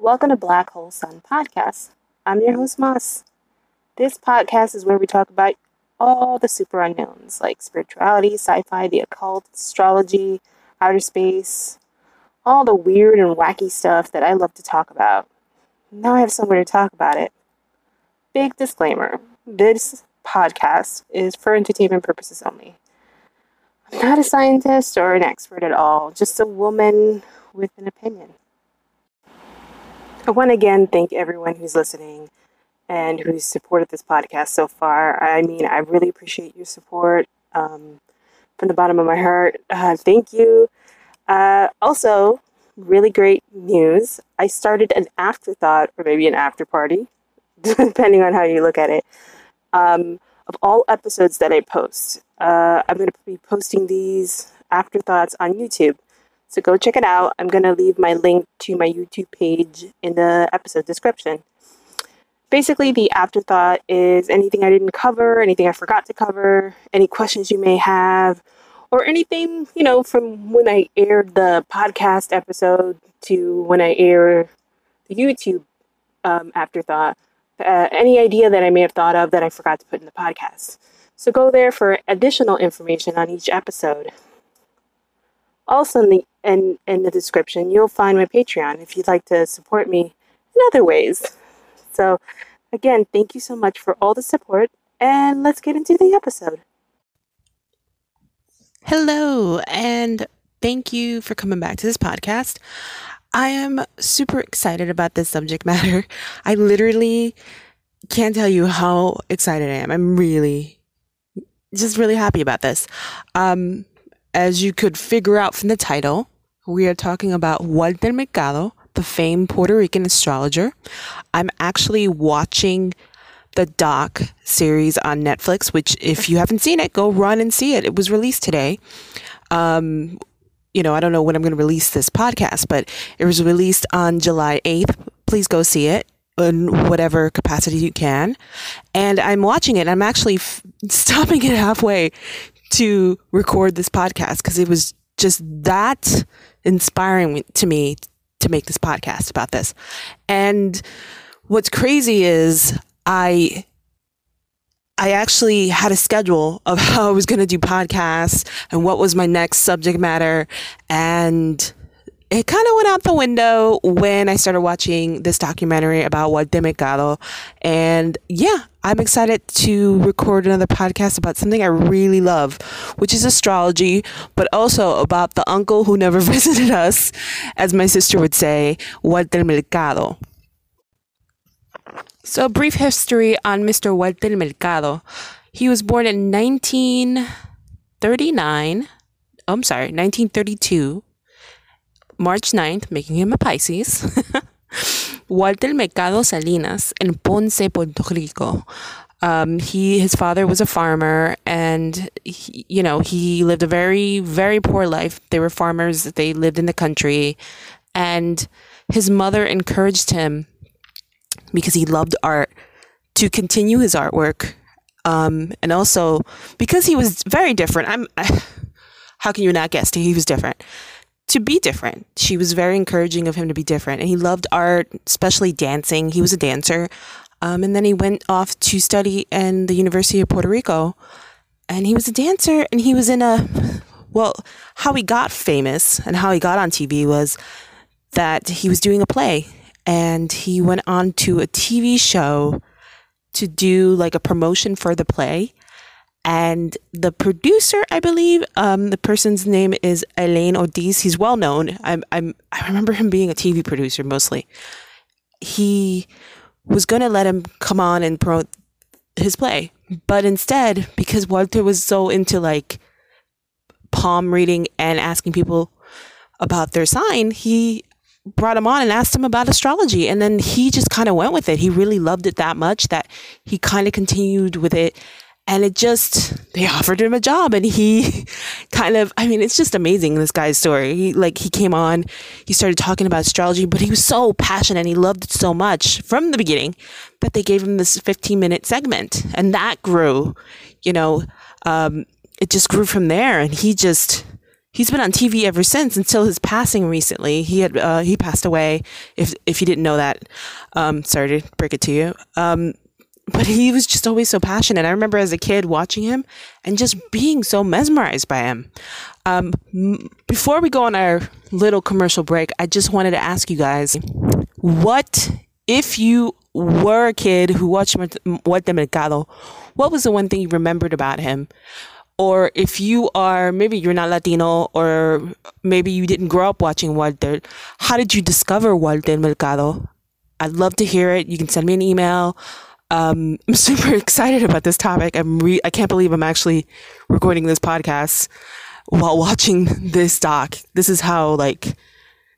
Welcome to Black Hole Sun Podcast. I'm your host, Moss. This podcast is where we talk about all the super unknowns like spirituality, sci fi, the occult, astrology, outer space, all the weird and wacky stuff that I love to talk about. Now I have somewhere to talk about it. Big disclaimer this podcast is for entertainment purposes only. I'm not a scientist or an expert at all, just a woman with an opinion. I want to again thank everyone who's listening and who's supported this podcast so far. I mean, I really appreciate your support um, from the bottom of my heart. Uh, thank you. Uh, also, really great news. I started an afterthought, or maybe an after party, depending on how you look at it, um, of all episodes that I post. Uh, I'm going to be posting these afterthoughts on YouTube. So go check it out. I'm going to leave my link to my YouTube page in the episode description. Basically, the afterthought is anything I didn't cover, anything I forgot to cover, any questions you may have, or anything, you know, from when I aired the podcast episode to when I air the YouTube um, afterthought. Uh, any idea that I may have thought of that I forgot to put in the podcast. So go there for additional information on each episode. Also, in the in, in the description, you'll find my Patreon if you'd like to support me in other ways. So, again, thank you so much for all the support, and let's get into the episode. Hello, and thank you for coming back to this podcast. I am super excited about this subject matter. I literally can't tell you how excited I am. I'm really, just really happy about this. Um, as you could figure out from the title, we are talking about Walter Mercado, the famed Puerto Rican astrologer. I'm actually watching the doc series on Netflix, which, if you haven't seen it, go run and see it. It was released today. Um, you know, I don't know when I'm going to release this podcast, but it was released on July 8th. Please go see it in whatever capacity you can. And I'm watching it. I'm actually f- stopping it halfway to record this podcast because it was just that inspiring to me to make this podcast about this. And what's crazy is I I actually had a schedule of how I was going to do podcasts and what was my next subject matter and it kind of went out the window when I started watching this documentary about Walter Mercado. And yeah, I'm excited to record another podcast about something I really love, which is astrology, but also about the uncle who never visited us, as my sister would say, Walter Mercado. So, a brief history on Mr. Walter Mercado. He was born in 1939. Oh, I'm sorry, 1932 March 9th, making him a Pisces. Walter Mercado Salinas in Ponce, Puerto Rico. Um, he, his father was a farmer, and he, you know he lived a very, very poor life. They were farmers. They lived in the country, and his mother encouraged him because he loved art to continue his artwork, um, and also because he was very different. I'm. How can you not guess? He was different to be different. She was very encouraging of him to be different. And he loved art, especially dancing. He was a dancer. Um, and then he went off to study in the University of Puerto Rico. And he was a dancer and he was in a, well, how he got famous and how he got on TV was that he was doing a play and he went on to a TV show to do like a promotion for the play and the producer, I believe, um, the person's name is Elín Ortiz. He's well known. I'm, I'm, I remember him being a TV producer mostly. He was going to let him come on and promote his play, but instead, because Walter was so into like palm reading and asking people about their sign, he brought him on and asked him about astrology. And then he just kind of went with it. He really loved it that much that he kind of continued with it and it just they offered him a job and he kind of i mean it's just amazing this guy's story he like he came on he started talking about astrology but he was so passionate and he loved it so much from the beginning that they gave him this 15 minute segment and that grew you know um, it just grew from there and he just he's been on TV ever since until his passing recently. He had uh, he passed away. If if you didn't know that, um, sorry to break it to you. Um, but he was just always so passionate. I remember as a kid watching him and just being so mesmerized by him. Um, before we go on our little commercial break, I just wanted to ask you guys, what if you were a kid who watched Walter Mercado? What was the one thing you remembered about him? or if you are maybe you're not Latino or maybe you didn't grow up watching Walter, how did you discover Walter Mercado? I'd love to hear it. You can send me an email. Um, I'm super excited about this topic. I'm re- I can't believe I'm actually recording this podcast while watching this doc. This is how like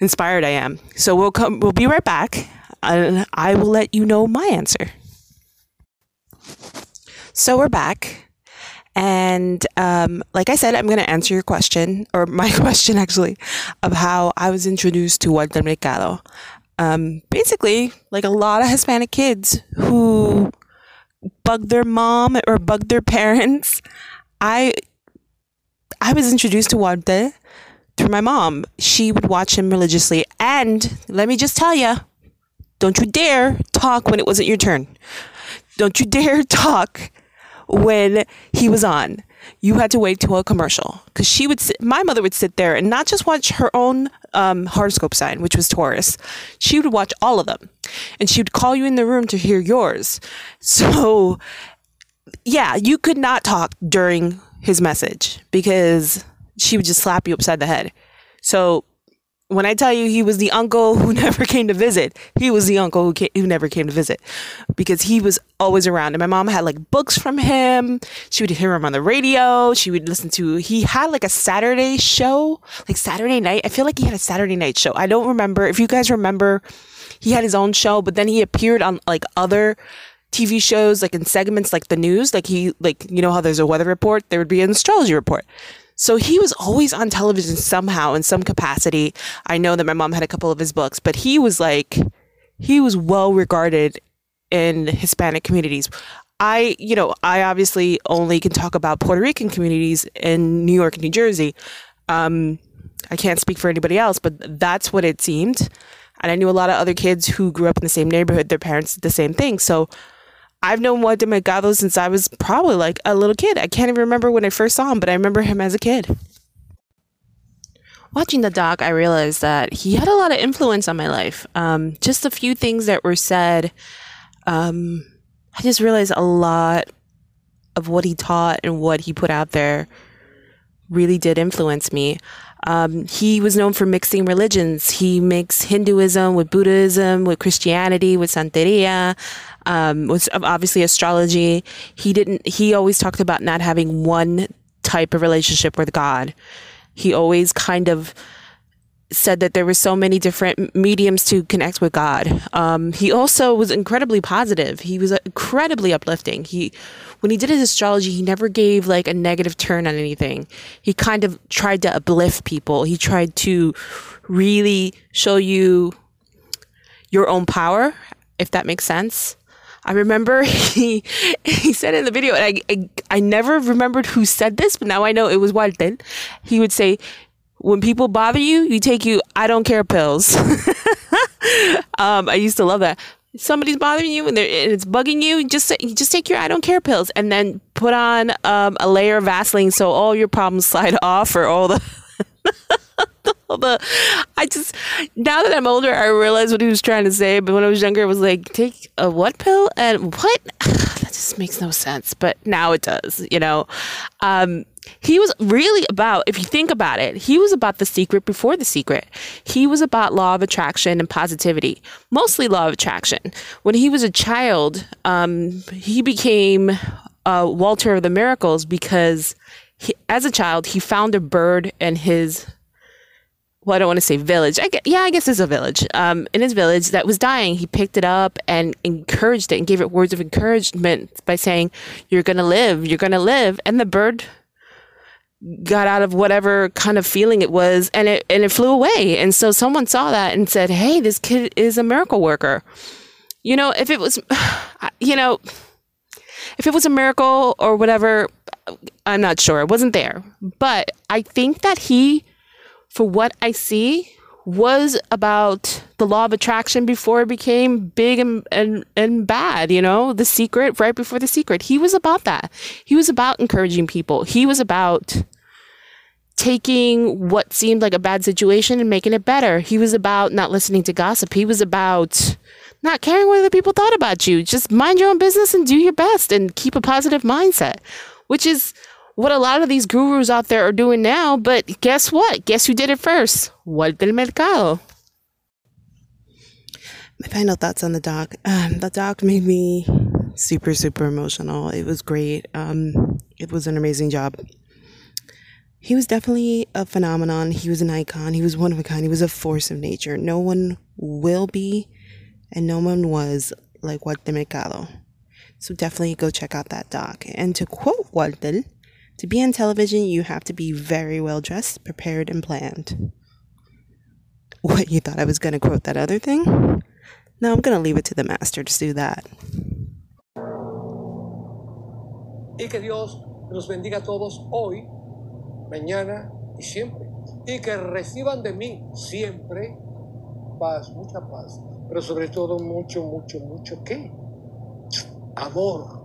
inspired I am. So we'll come. We'll be right back, and I will let you know my answer. So we're back. And um, like I said, I'm going to answer your question, or my question actually, of how I was introduced to Walter Mercado. Um, basically, like a lot of Hispanic kids who bug their mom or bug their parents, I I was introduced to Walter through my mom. She would watch him religiously, and let me just tell you, don't you dare talk when it wasn't your turn. Don't you dare talk when he was on. You had to wait till a commercial because she would sit, my mother would sit there and not just watch her own um, horoscope sign, which was Taurus. She would watch all of them and she would call you in the room to hear yours. So, yeah, you could not talk during his message because she would just slap you upside the head. So, when I tell you he was the uncle who never came to visit, he was the uncle who, came, who never came to visit because he was always around. And my mom had like books from him. She would hear him on the radio. She would listen to, he had like a Saturday show, like Saturday night. I feel like he had a Saturday night show. I don't remember. If you guys remember, he had his own show, but then he appeared on like other TV shows, like in segments like the news. Like he, like, you know how there's a weather report? There would be an astrology report. So he was always on television somehow in some capacity. I know that my mom had a couple of his books, but he was like, he was well regarded in Hispanic communities. I, you know, I obviously only can talk about Puerto Rican communities in New York and New Jersey. Um, I can't speak for anybody else, but that's what it seemed. And I knew a lot of other kids who grew up in the same neighborhood. Their parents did the same thing. So I've known Walter Mercado since I was probably like a little kid. I can't even remember when I first saw him, but I remember him as a kid. Watching the doc, I realized that he had a lot of influence on my life. Um, just a few things that were said. Um, I just realized a lot of what he taught and what he put out there really did influence me. Um, he was known for mixing religions. He mixed Hinduism with Buddhism, with Christianity, with Santeria, um, with obviously astrology. He didn't. He always talked about not having one type of relationship with God. He always kind of said that there were so many different mediums to connect with God. Um, he also was incredibly positive. He was incredibly uplifting. He, when he did his astrology, he never gave like a negative turn on anything. He kind of tried to uplift people. He tried to really show you your own power, if that makes sense. I remember he he said in the video, and I, I, I never remembered who said this, but now I know it was Walter. He would say, when people bother you, you take you I don't care pills. um, I used to love that. Somebody's bothering you and, and it's bugging you, just just take your I don't care pills and then put on um, a layer of Vaseline so all your problems slide off or all the the I just now that I'm older I realize what he was trying to say, but when I was younger it was like take a what pill and what that just makes no sense, but now it does, you know. Um, he was really about, if you think about it, he was about the secret before the secret. He was about law of attraction and positivity, mostly law of attraction. When he was a child, um, he became uh, Walter of the Miracles because he, as a child, he found a bird in his well, I don't want to say village. I guess, yeah, I guess it's a village. Um, in his village that was dying, he picked it up and encouraged it and gave it words of encouragement by saying, "You're gonna live. You're gonna live." And the bird got out of whatever kind of feeling it was and it and it flew away and so someone saw that and said hey this kid is a miracle worker you know if it was you know if it was a miracle or whatever i'm not sure It wasn't there but i think that he for what I see, was about the law of attraction before it became big and, and, and bad, you know, the secret right before the secret. He was about that. He was about encouraging people. He was about taking what seemed like a bad situation and making it better. He was about not listening to gossip. He was about not caring what other people thought about you. Just mind your own business and do your best and keep a positive mindset, which is what a lot of these gurus out there are doing now. But guess what? Guess who did it first? Walter Mercado. My final thoughts on the doc. Um, the doc made me super, super emotional. It was great. Um, it was an amazing job. He was definitely a phenomenon. He was an icon. He was one of a kind. He was a force of nature. No one will be, and no one was like Walter Mercado. So definitely go check out that doc. And to quote Walter, to be on television, you have to be very well dressed, prepared, and planned. What, you thought I was going to quote that other thing? No, I'm going to leave it to the master to do that. Y que Dios los bendiga a todos hoy, mañana y siempre. Y que reciban de mí siempre paz, mucha paz. Pero sobre todo mucho, mucho, mucho, ¿qué? Amor